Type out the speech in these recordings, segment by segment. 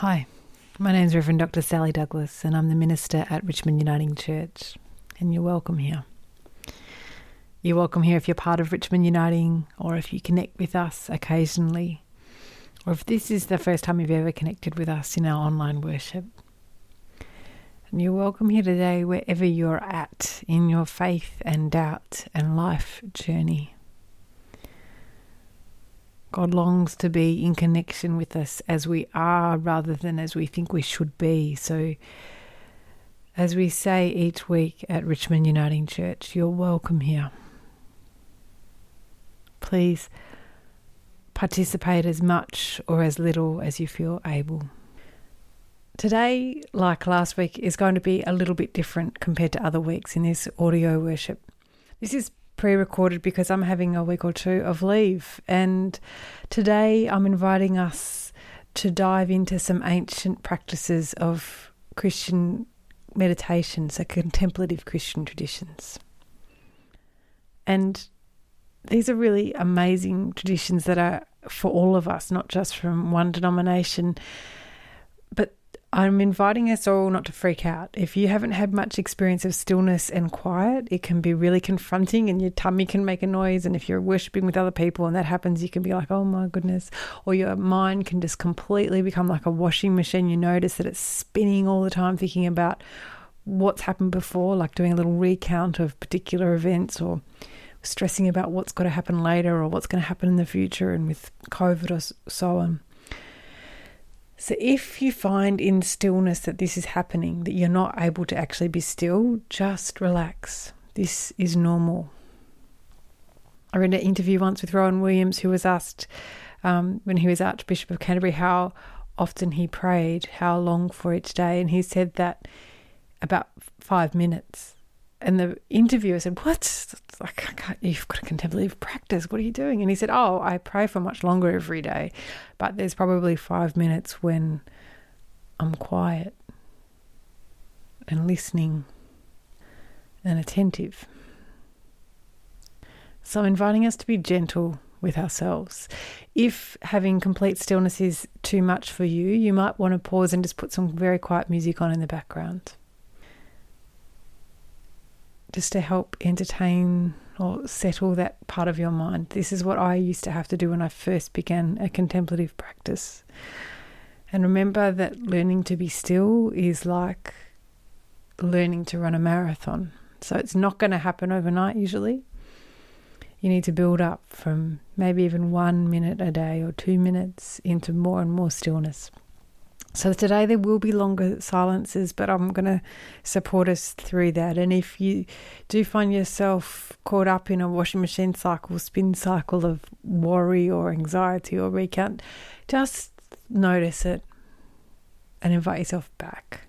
Hi, my name is Reverend Dr. Sally Douglas, and I'm the minister at Richmond Uniting Church, and you're welcome here. You're welcome here if you're part of Richmond Uniting or if you connect with us occasionally, or if this is the first time you've ever connected with us in our online worship. And you're welcome here today wherever you're at in your faith and doubt and life journey. God longs to be in connection with us as we are rather than as we think we should be. So, as we say each week at Richmond Uniting Church, you're welcome here. Please participate as much or as little as you feel able. Today, like last week, is going to be a little bit different compared to other weeks in this audio worship. This is pre recorded because I'm having a week or two of leave. And today I'm inviting us to dive into some ancient practices of Christian meditation, so contemplative Christian traditions. And these are really amazing traditions that are for all of us, not just from one denomination. But I'm inviting us all not to freak out. If you haven't had much experience of stillness and quiet, it can be really confronting and your tummy can make a noise. And if you're worshiping with other people and that happens, you can be like, oh my goodness. Or your mind can just completely become like a washing machine. You notice that it's spinning all the time, thinking about what's happened before, like doing a little recount of particular events or stressing about what's got to happen later or what's going to happen in the future and with COVID or so on. So, if you find in stillness that this is happening, that you're not able to actually be still, just relax. This is normal. I read an interview once with Rowan Williams, who was asked um, when he was Archbishop of Canterbury how often he prayed, how long for each day, and he said that about five minutes. And the interviewer said, "What? Like, you've got a contemplative practice. What are you doing?" And he said, "Oh, I pray for much longer every day, but there's probably five minutes when I'm quiet and listening and attentive." So, inviting us to be gentle with ourselves. If having complete stillness is too much for you, you might want to pause and just put some very quiet music on in the background just to help entertain or settle that part of your mind. This is what I used to have to do when I first began a contemplative practice. And remember that learning to be still is like learning to run a marathon. So it's not going to happen overnight usually. You need to build up from maybe even one minute a day or two minutes into more and more stillness. So today there will be longer silences, but I'm going to support us through that. And if you do find yourself caught up in a washing machine cycle, spin cycle of worry or anxiety or recount, just notice it and invite yourself back.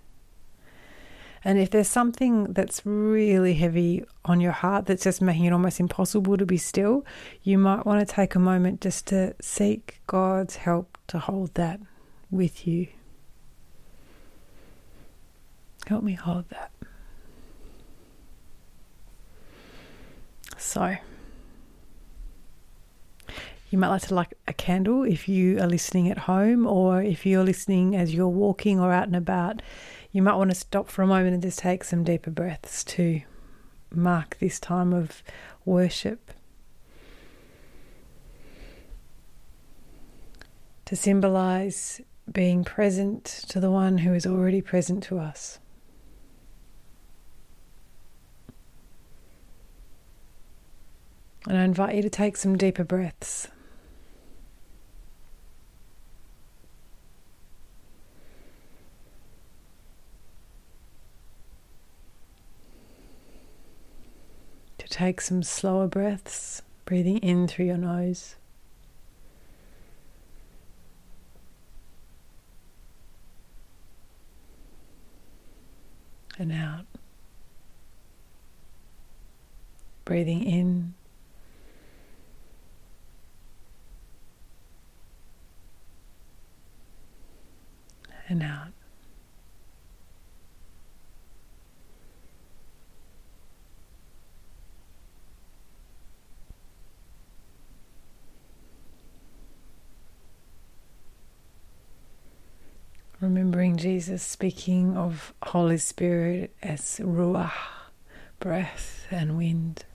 And if there's something that's really heavy on your heart that's just making it almost impossible to be still, you might want to take a moment just to seek God's help to hold that with you. Help me hold that. So, you might like to light a candle if you are listening at home, or if you're listening as you're walking or out and about. You might want to stop for a moment and just take some deeper breaths to mark this time of worship. To symbolize being present to the one who is already present to us. And I invite you to take some deeper breaths. To take some slower breaths, breathing in through your nose. And out. Breathing in and out. Remembering Jesus speaking of Holy Spirit as Ruach, breath and wind.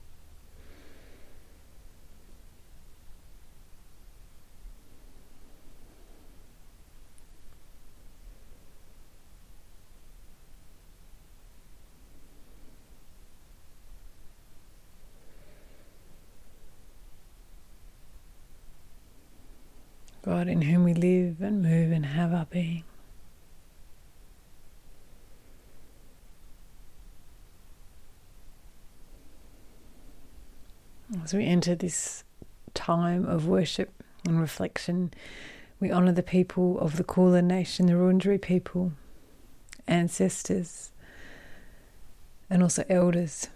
God in whom we live and move and have our being. As we enter this time of worship and reflection, we honour the people of the Kulin Nation, the Wurundjeri people, ancestors, and also elders,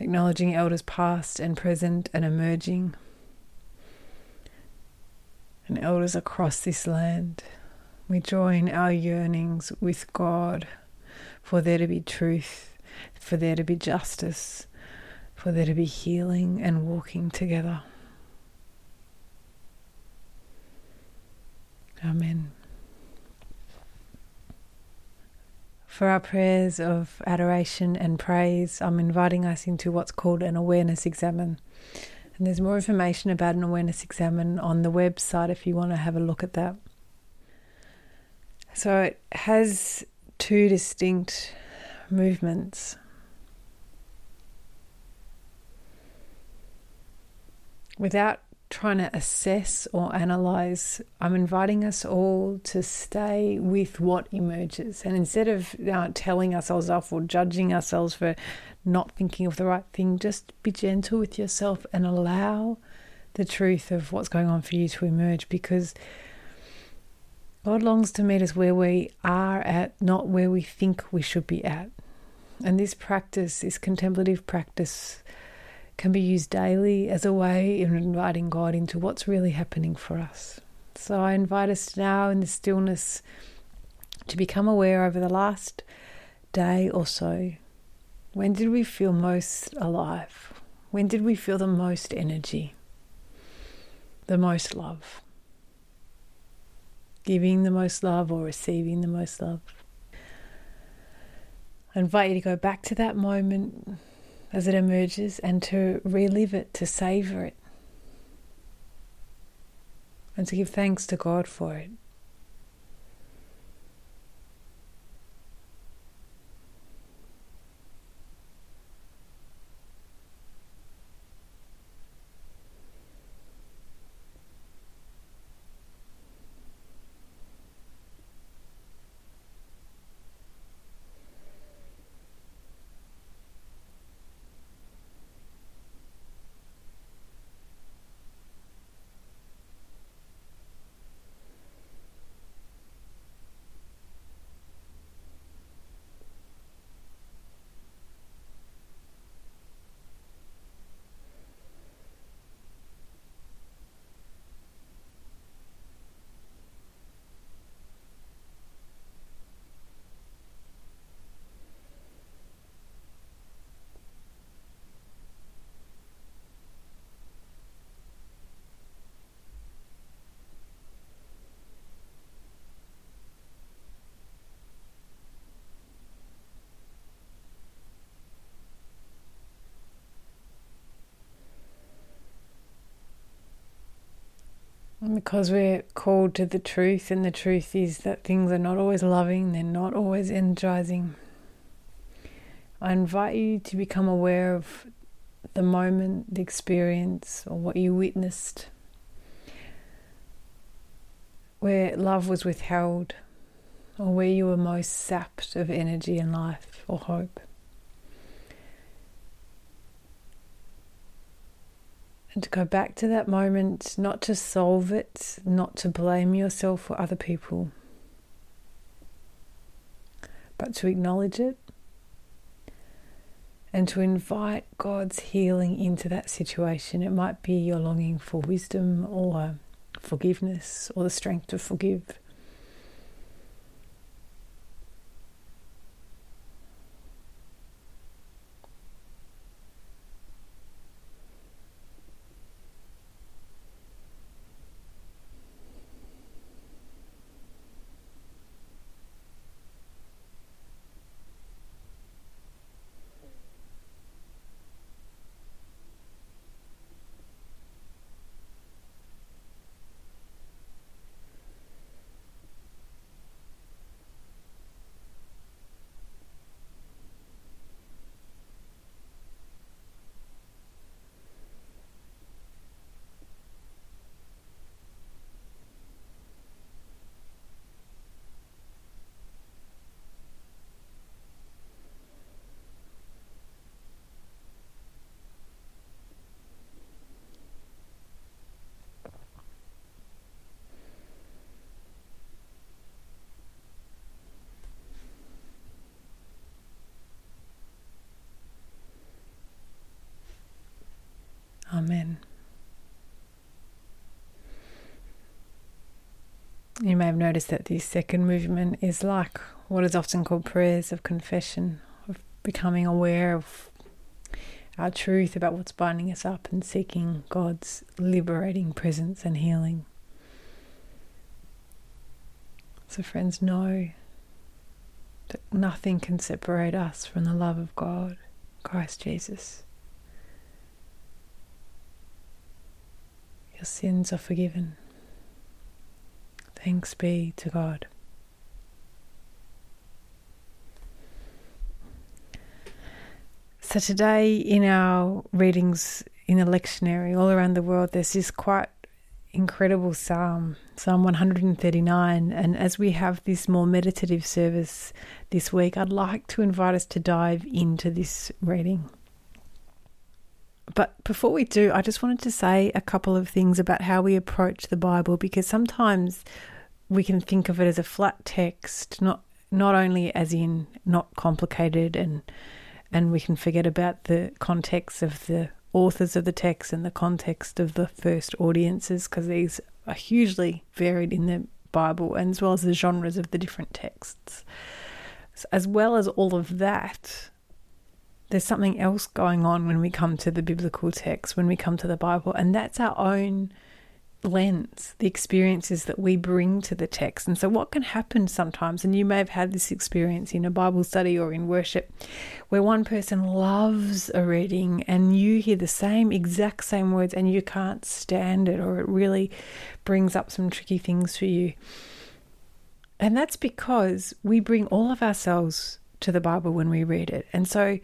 acknowledging elders past and present and emerging, and elders across this land. We join our yearnings with God for there to be truth, for there to be justice for there to be healing and walking together. Amen. For our prayers of adoration and praise, I'm inviting us into what's called an awareness examen. And there's more information about an awareness examen on the website if you want to have a look at that. So it has two distinct movements. without trying to assess or analyze, I'm inviting us all to stay with what emerges. And instead of uh, telling ourselves off or judging ourselves for not thinking of the right thing, just be gentle with yourself and allow the truth of what's going on for you to emerge because God longs to meet us where we are at, not where we think we should be at. And this practice, this contemplative practice, can be used daily as a way of inviting God into what's really happening for us. So I invite us now in the stillness to become aware over the last day or so. When did we feel most alive? When did we feel the most energy? The most love? Giving the most love or receiving the most love? I invite you to go back to that moment as it emerges and to relive it, to savor it, and to give thanks to God for it. Because we're called to the truth, and the truth is that things are not always loving, they're not always energizing. I invite you to become aware of the moment, the experience, or what you witnessed where love was withheld, or where you were most sapped of energy and life or hope. And to go back to that moment, not to solve it, not to blame yourself or other people, but to acknowledge it and to invite God's healing into that situation. It might be your longing for wisdom or forgiveness or the strength to forgive. You may have noticed that the second movement is like what is often called prayers of confession, of becoming aware of our truth about what's binding us up and seeking God's liberating presence and healing. So, friends, know that nothing can separate us from the love of God, Christ Jesus. Your sins are forgiven. Thanks be to God. So, today in our readings in the lectionary all around the world, there's this quite incredible psalm, Psalm 139. And as we have this more meditative service this week, I'd like to invite us to dive into this reading. But before we do, I just wanted to say a couple of things about how we approach the Bible because sometimes we can think of it as a flat text, not not only as in not complicated and and we can forget about the context of the authors of the text and the context of the first audiences because these are hugely varied in the Bible and as well as the genres of the different texts. So as well as all of that, there's something else going on when we come to the biblical text, when we come to the Bible, and that's our own lens, the experiences that we bring to the text. And so, what can happen sometimes, and you may have had this experience in a Bible study or in worship, where one person loves a reading and you hear the same exact same words and you can't stand it, or it really brings up some tricky things for you. And that's because we bring all of ourselves to the Bible when we read it. And so,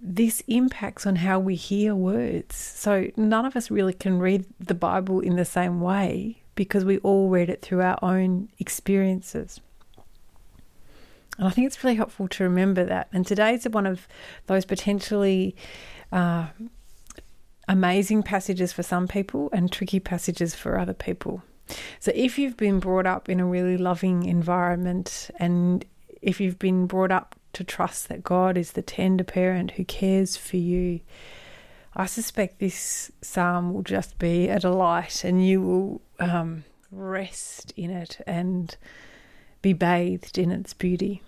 this impacts on how we hear words. So none of us really can read the Bible in the same way because we all read it through our own experiences. And I think it's really helpful to remember that. And today is one of those potentially uh, amazing passages for some people and tricky passages for other people. So if you've been brought up in a really loving environment and if you've been brought up to trust that God is the tender parent who cares for you. I suspect this psalm will just be a delight and you will um, rest in it and be bathed in its beauty.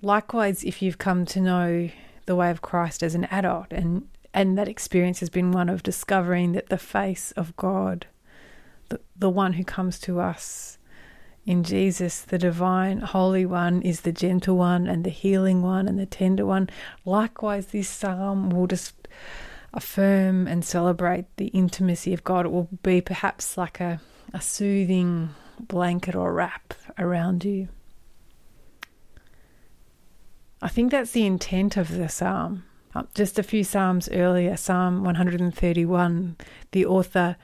Likewise, if you've come to know the way of Christ as an adult and, and that experience has been one of discovering that the face of God, the, the one who comes to us in Jesus, the divine holy one is the gentle one and the healing one and the tender one. Likewise, this psalm will just affirm and celebrate the intimacy of God. It will be perhaps like a, a soothing blanket or wrap around you. I think that's the intent of the psalm. Uh, just a few psalms earlier, Psalm 131, the author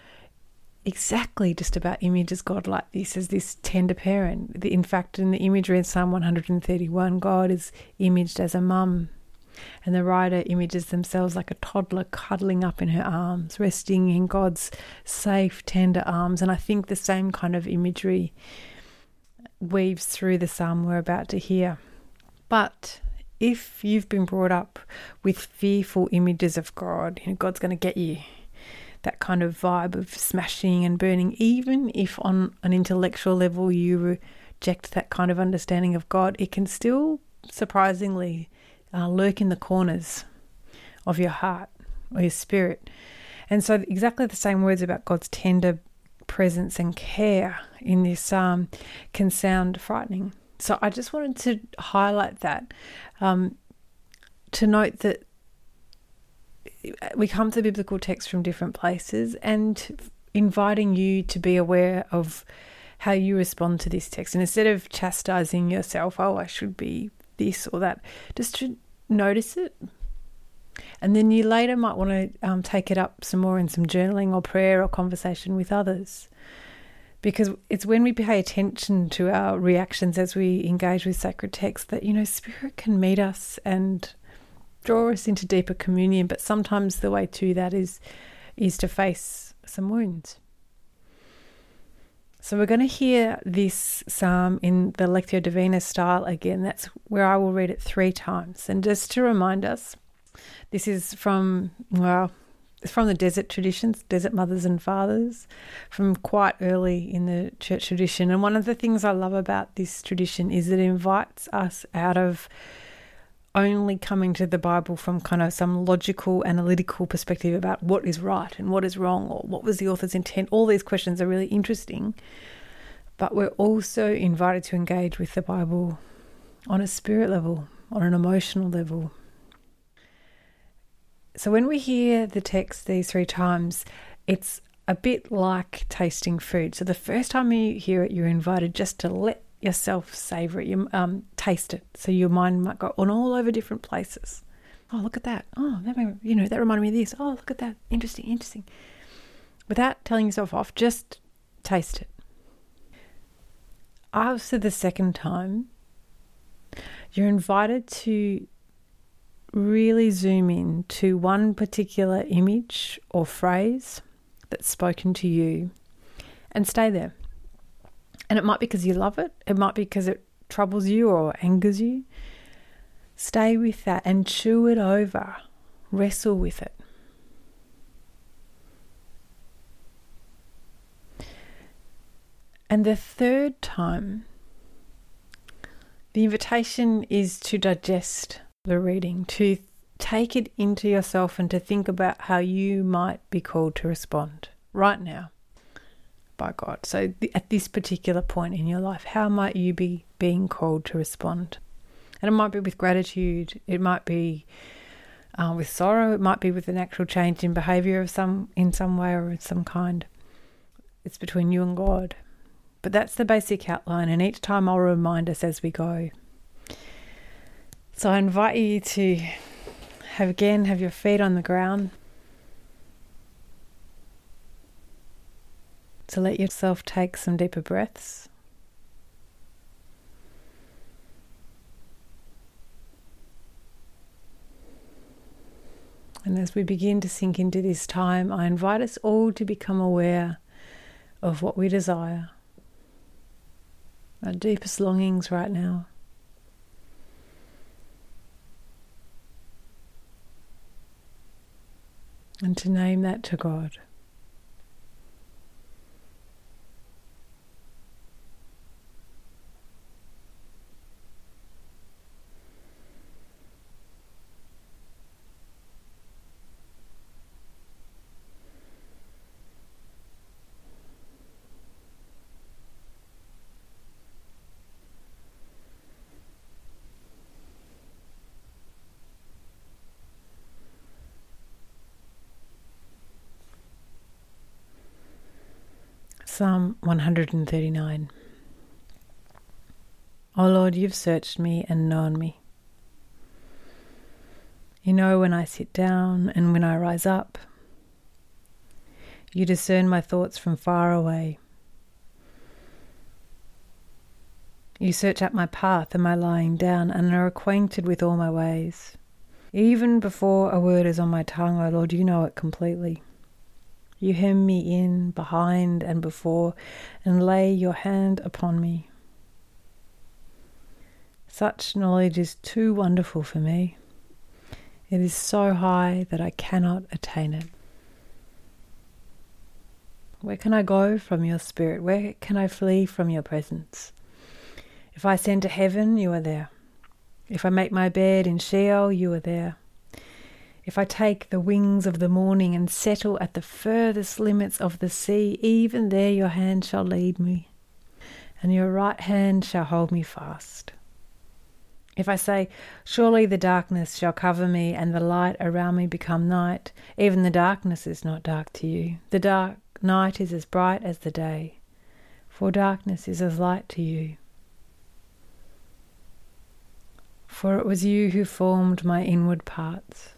exactly just about images God like this as this tender parent. In fact, in the imagery in Psalm 131, God is imaged as a mum, and the writer images themselves like a toddler cuddling up in her arms, resting in God's safe, tender arms. And I think the same kind of imagery weaves through the psalm we're about to hear. But if you've been brought up with fearful images of God, you know, God's going to get you that kind of vibe of smashing and burning, even if on an intellectual level you reject that kind of understanding of God, it can still surprisingly uh, lurk in the corners of your heart or your spirit. And so, exactly the same words about God's tender presence and care in this psalm can sound frightening. So, I just wanted to highlight that um, to note that we come to biblical text from different places and inviting you to be aware of how you respond to this text. And instead of chastising yourself, oh, I should be this or that, just to notice it. And then you later might want to um, take it up some more in some journaling or prayer or conversation with others. Because it's when we pay attention to our reactions as we engage with sacred text that, you know, Spirit can meet us and draw us into deeper communion, but sometimes the way to that is is to face some wounds. So we're going to hear this psalm in the Lectio Divina style again. That's where I will read it three times. And just to remind us, this is from, well, from the desert traditions, desert mothers and fathers, from quite early in the church tradition. And one of the things I love about this tradition is it invites us out of only coming to the Bible from kind of some logical, analytical perspective about what is right and what is wrong or what was the author's intent. All these questions are really interesting. But we're also invited to engage with the Bible on a spirit level, on an emotional level, so when we hear the text these three times, it's a bit like tasting food. So the first time you hear it, you're invited just to let yourself savor it, you um, taste it. So your mind might go on all over different places. Oh, look at that. Oh, that made, you know that reminded me of this. Oh, look at that. Interesting, interesting. Without telling yourself off, just taste it. After the second time, you're invited to really zoom in to one particular image or phrase that's spoken to you and stay there. And it might be because you love it, it might be because it troubles you or angers you. Stay with that and chew it over, wrestle with it. And the third time, the invitation is to digest the reading, to take it into yourself and to think about how you might be called to respond right now by God. So, at this particular point in your life, how might you be being called to respond? And it might be with gratitude, it might be uh, with sorrow, it might be with an actual change in behavior of some in some way or of some kind. It's between you and God. But that's the basic outline, and each time I'll remind us as we go. So I invite you to have again have your feet on the ground. To let yourself take some deeper breaths. And as we begin to sink into this time, I invite us all to become aware of what we desire, our deepest longings right now. and to name that to God. Psalm 139 O Lord, you've searched me and known me. You know when I sit down and when I rise up. You discern my thoughts from far away. You search out my path and my lying down and are acquainted with all my ways. Even before a word is on my tongue, O Lord, you know it completely. You hem me in behind and before, and lay your hand upon me. Such knowledge is too wonderful for me. It is so high that I cannot attain it. Where can I go from your spirit? Where can I flee from your presence? If I ascend to heaven, you are there. If I make my bed in Sheol, you are there. If I take the wings of the morning and settle at the furthest limits of the sea, even there your hand shall lead me, and your right hand shall hold me fast. If I say, Surely the darkness shall cover me, and the light around me become night, even the darkness is not dark to you. The dark night is as bright as the day, for darkness is as light to you. For it was you who formed my inward parts.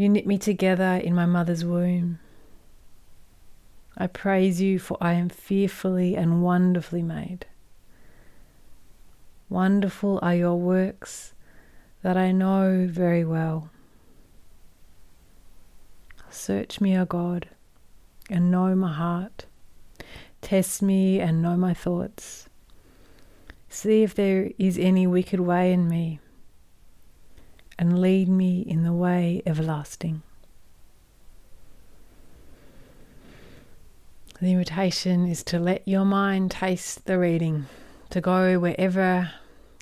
You knit me together in my mother's womb. I praise you, for I am fearfully and wonderfully made. Wonderful are your works that I know very well. Search me, O God, and know my heart. Test me and know my thoughts. See if there is any wicked way in me and lead me in the way everlasting. The invitation is to let your mind taste the reading, to go wherever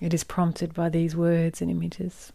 it is prompted by these words and images.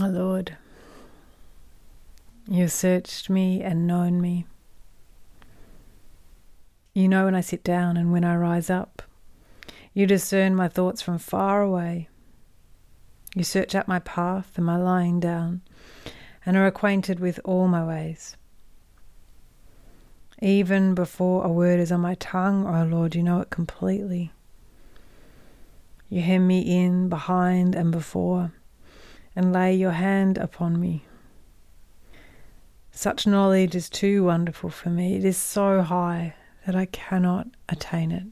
Oh Lord, you have searched me and known me. You know when I sit down and when I rise up. You discern my thoughts from far away. You search out my path and my lying down, and are acquainted with all my ways. Even before a word is on my tongue, O oh Lord, you know it completely. You hem me in behind and before and lay your hand upon me. Such knowledge is too wonderful for me. It is so high that I cannot attain it.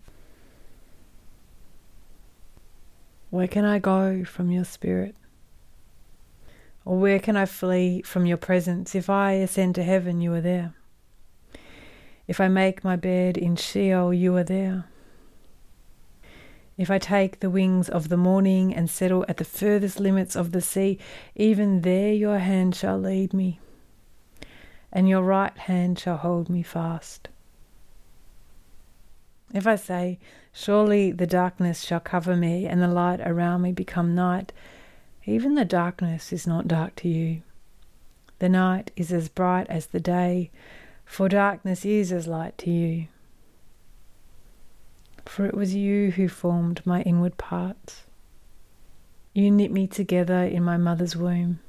Where can I go from your spirit? Or where can I flee from your presence? If I ascend to heaven, you are there. If I make my bed in Sheol, you are there. If I take the wings of the morning and settle at the furthest limits of the sea, even there your hand shall lead me, and your right hand shall hold me fast. If I say, Surely the darkness shall cover me, and the light around me become night, even the darkness is not dark to you. The night is as bright as the day, for darkness is as light to you for it was you who formed my inward parts. You knit me together in my mother's womb.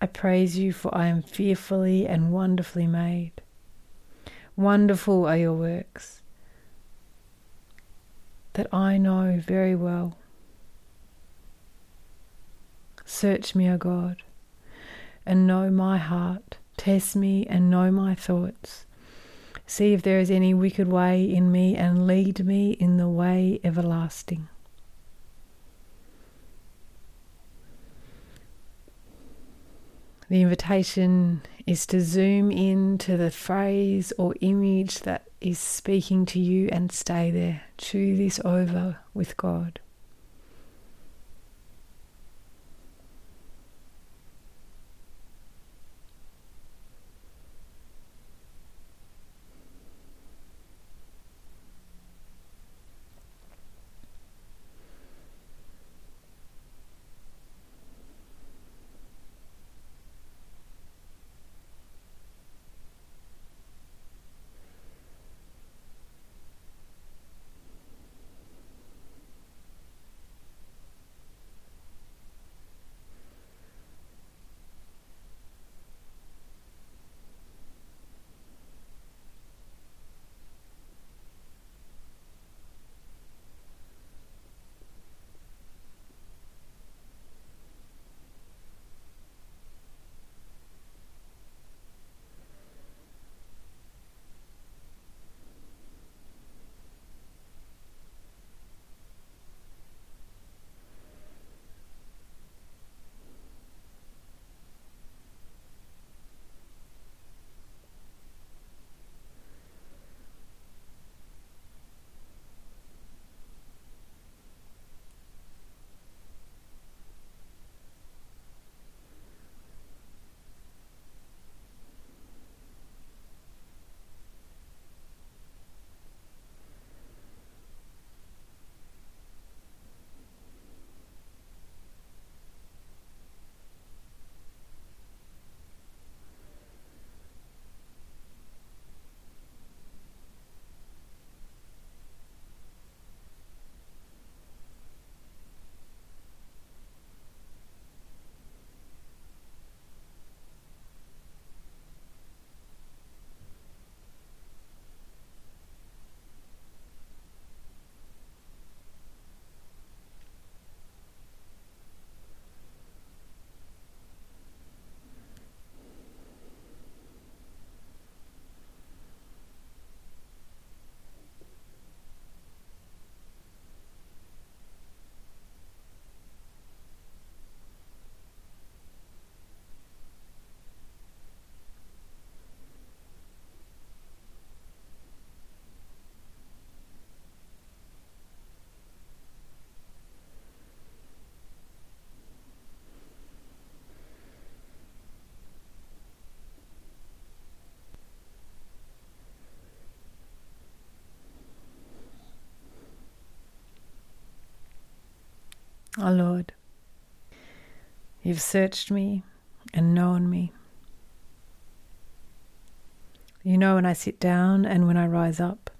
I praise you, for I am fearfully and wonderfully made. Wonderful are your works that I know very well. Search me, O God, and know my heart. Test me and know my thoughts See if there is any wicked way in me, and lead me in the way everlasting. The invitation is to zoom in to the phrase or image that is speaking to you and stay there. Chew this over with God. Oh Lord, you've searched me and known me. You know when I sit down and when I rise up.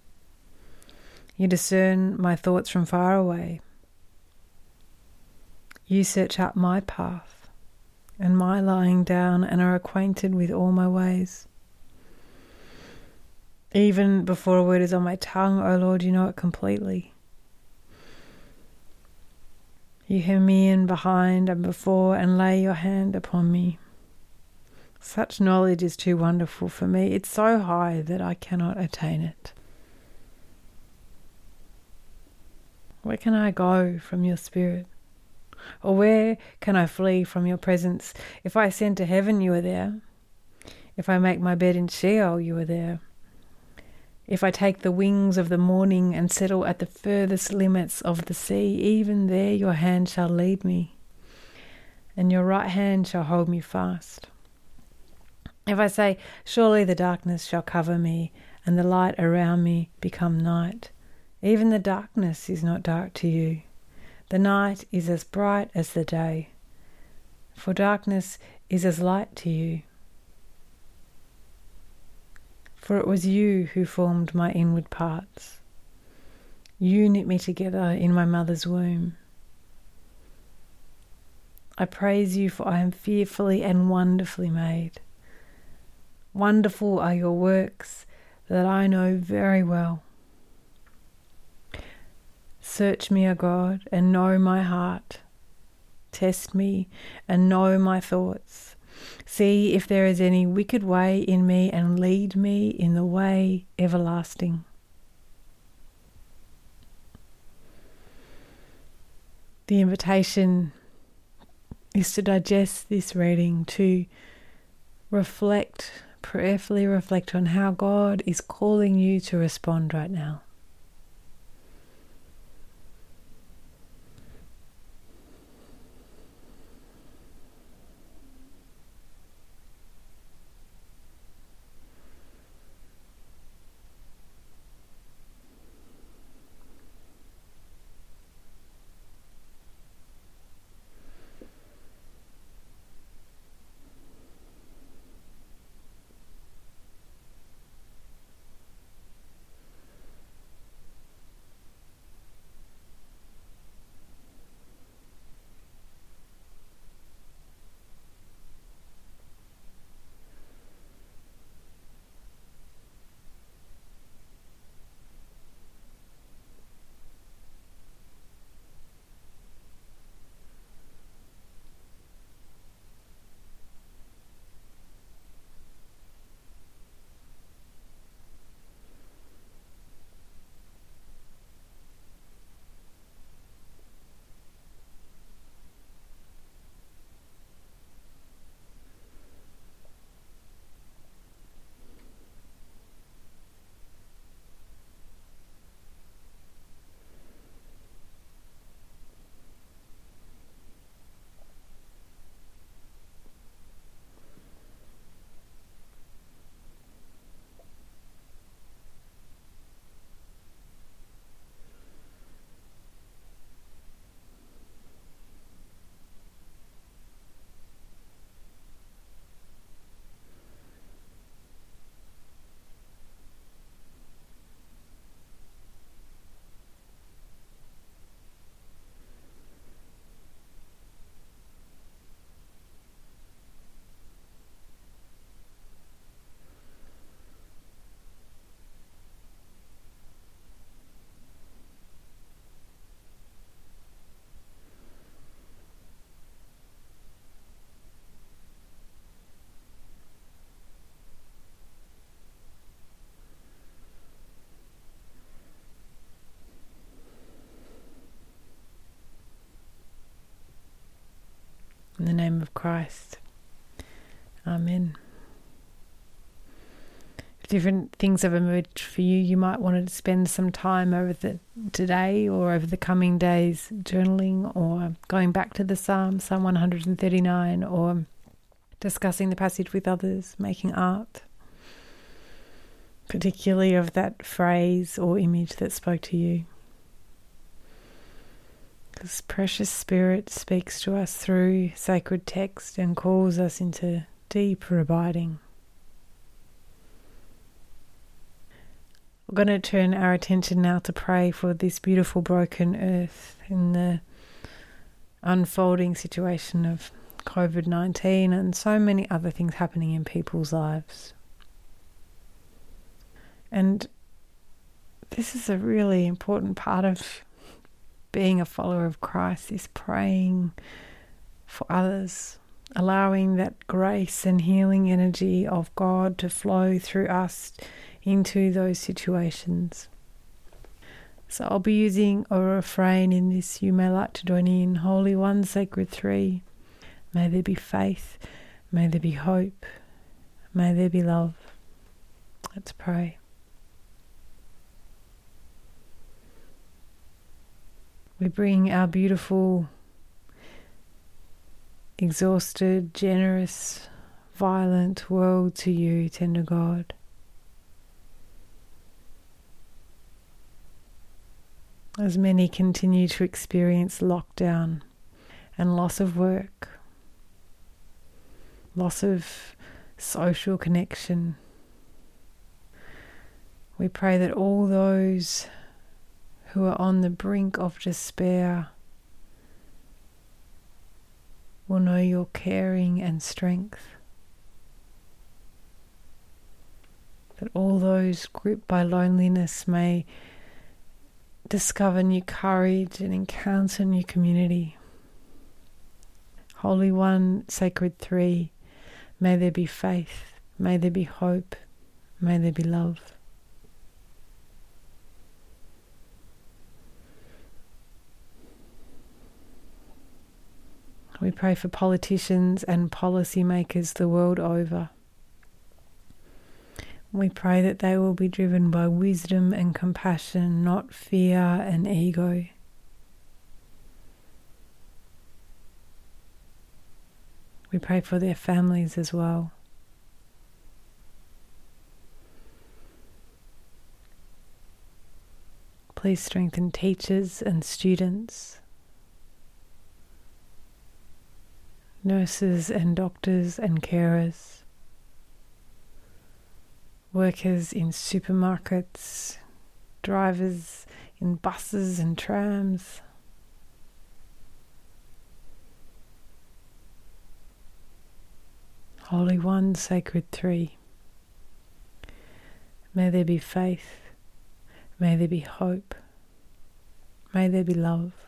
You discern my thoughts from far away. You search out my path and my lying down and are acquainted with all my ways. Even before a word is on my tongue, O oh Lord, you know it completely. You hear me in behind and before and lay your hand upon me. Such knowledge is too wonderful for me. It's so high that I cannot attain it. Where can I go from your spirit? Or where can I flee from your presence? If I ascend to heaven, you are there. If I make my bed in Sheol, you are there. If I take the wings of the morning and settle at the furthest limits of the sea, even there your hand shall lead me, and your right hand shall hold me fast. If I say, Surely the darkness shall cover me, and the light around me become night, even the darkness is not dark to you. The night is as bright as the day, for darkness is as light to you for it was you who formed my inward parts. You knit me together in my mother's womb. I praise you, for I am fearfully and wonderfully made. Wonderful are your works that I know very well. Search me, O God, and know my heart. Test me and know my thoughts See if there is any wicked way in me and lead me in the way everlasting. The invitation is to digest this reading, to reflect, prayerfully reflect on how God is calling you to respond right now. In the name of Christ. Amen. If different things have emerged for you, you might want to spend some time over the today or over the coming days journaling or going back to the Psalm, Psalm 139, or discussing the passage with others, making art, particularly of that phrase or image that spoke to you. Because precious Spirit speaks to us through sacred text and calls us into deeper abiding. We're going to turn our attention now to pray for this beautiful broken earth in the unfolding situation of COVID 19 and so many other things happening in people's lives. And this is a really important part of being a follower of Christ is praying for others, allowing that grace and healing energy of God to flow through us into those situations. So I'll be using a refrain in this. You may like to join in. Holy One, Sacred Three. May there be faith. May there be hope. May there be love. Let's pray. We bring our beautiful, exhausted, generous, violent world to you, tender God. As many continue to experience lockdown and loss of work, loss of social connection, we pray that all those who are on the brink of despair will know your caring and strength. That all those gripped by loneliness may discover new courage and encounter new community. Holy One, Sacred Three, may there be faith, may there be hope, may there be love. We pray for politicians and policymakers the world over. We pray that they will be driven by wisdom and compassion, not fear and ego. We pray for their families as well. Please strengthen teachers and students. Nurses and doctors and carers, workers in supermarkets, drivers in buses and trams. Holy One, Sacred Three. May there be faith, may there be hope, may there be love.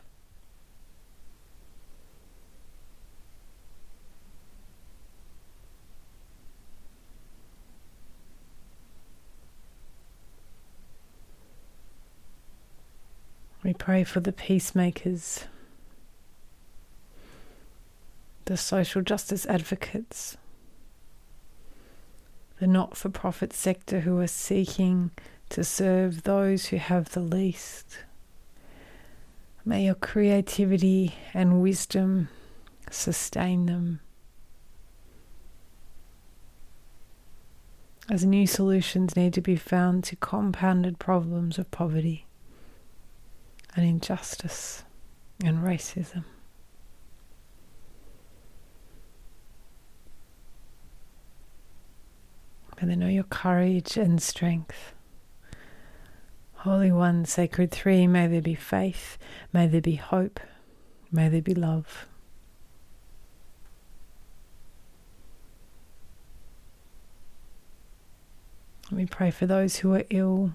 We pray for the peacemakers, the social justice advocates, the not for profit sector who are seeking to serve those who have the least. May your creativity and wisdom sustain them. As new solutions need to be found to compounded problems of poverty and injustice and racism. May they know your courage and strength. Holy One, Sacred Three, may there be faith, may there be hope, may there be love. We pray for those who are ill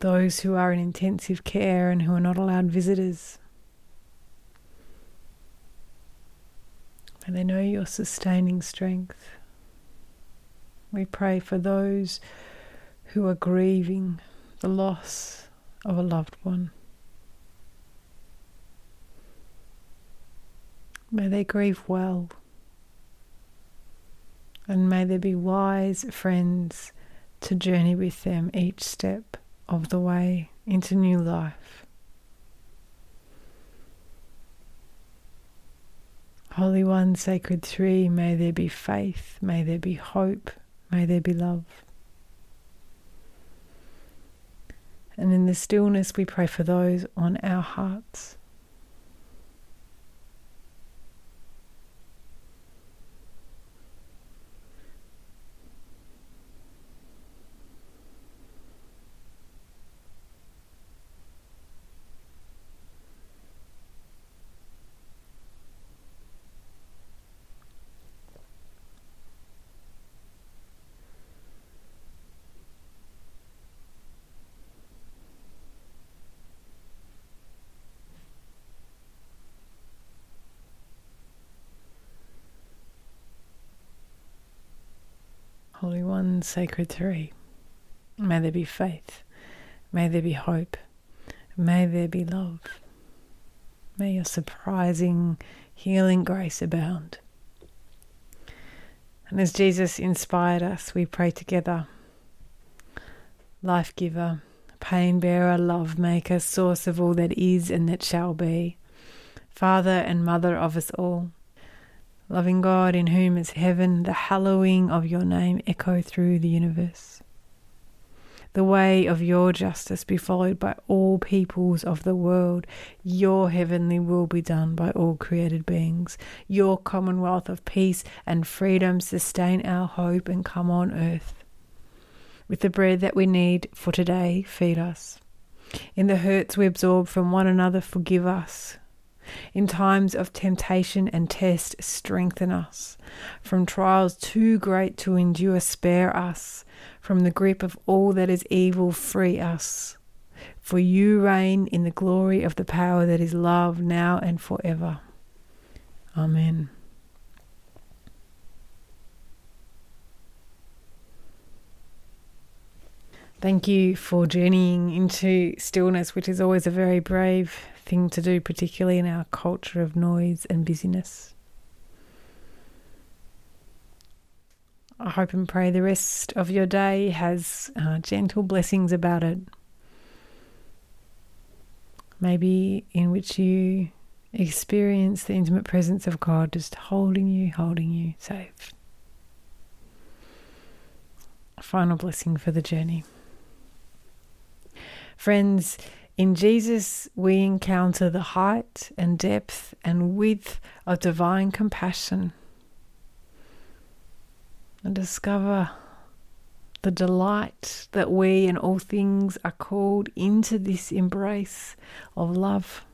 those who are in intensive care and who are not allowed visitors. May they know your sustaining strength. We pray for those who are grieving the loss of a loved one. May they grieve well. And may there be wise friends to journey with them each step of the way into new life. Holy One, Sacred Three, may there be faith, may there be hope, may there be love. And in the stillness, we pray for those on our hearts. Holy One, Sacred Three. May there be faith. May there be hope. May there be love. May your surprising healing grace abound. And as Jesus inspired us, we pray together. Life giver, pain bearer, love maker, source of all that is and that shall be, Father and Mother of us all Loving God, in whom is heaven, the hallowing of your name echo through the universe. The way of your justice be followed by all peoples of the world. Your heavenly will be done by all created beings. Your commonwealth of peace and freedom sustain our hope and come on earth. With the bread that we need for today, feed us. In the hurts we absorb from one another, forgive us. In times of temptation and test, strengthen us. From trials too great to endure, spare us. From the grip of all that is evil, free us. For you reign in the glory of the power that is love, now and forever. Amen. Thank you for journeying into stillness, which is always a very brave thing to do, particularly in our culture of noise and busyness. I hope and pray the rest of your day has uh, gentle blessings about it. Maybe in which you experience the intimate presence of God just holding you, holding you safe. Final blessing for the journey. Friends, in Jesus, we encounter the height and depth and width of divine compassion and discover the delight that we and all things are called into this embrace of love.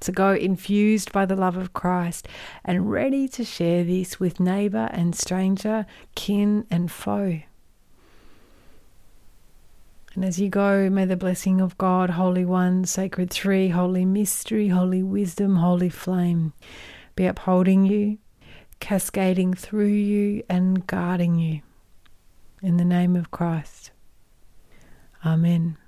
To go infused by the love of Christ and ready to share this with neighbour and stranger, kin and foe. And as you go, may the blessing of God, Holy One, Sacred Three, Holy Mystery, Holy Wisdom, Holy Flame be upholding you, cascading through you, and guarding you. In the name of Christ. Amen.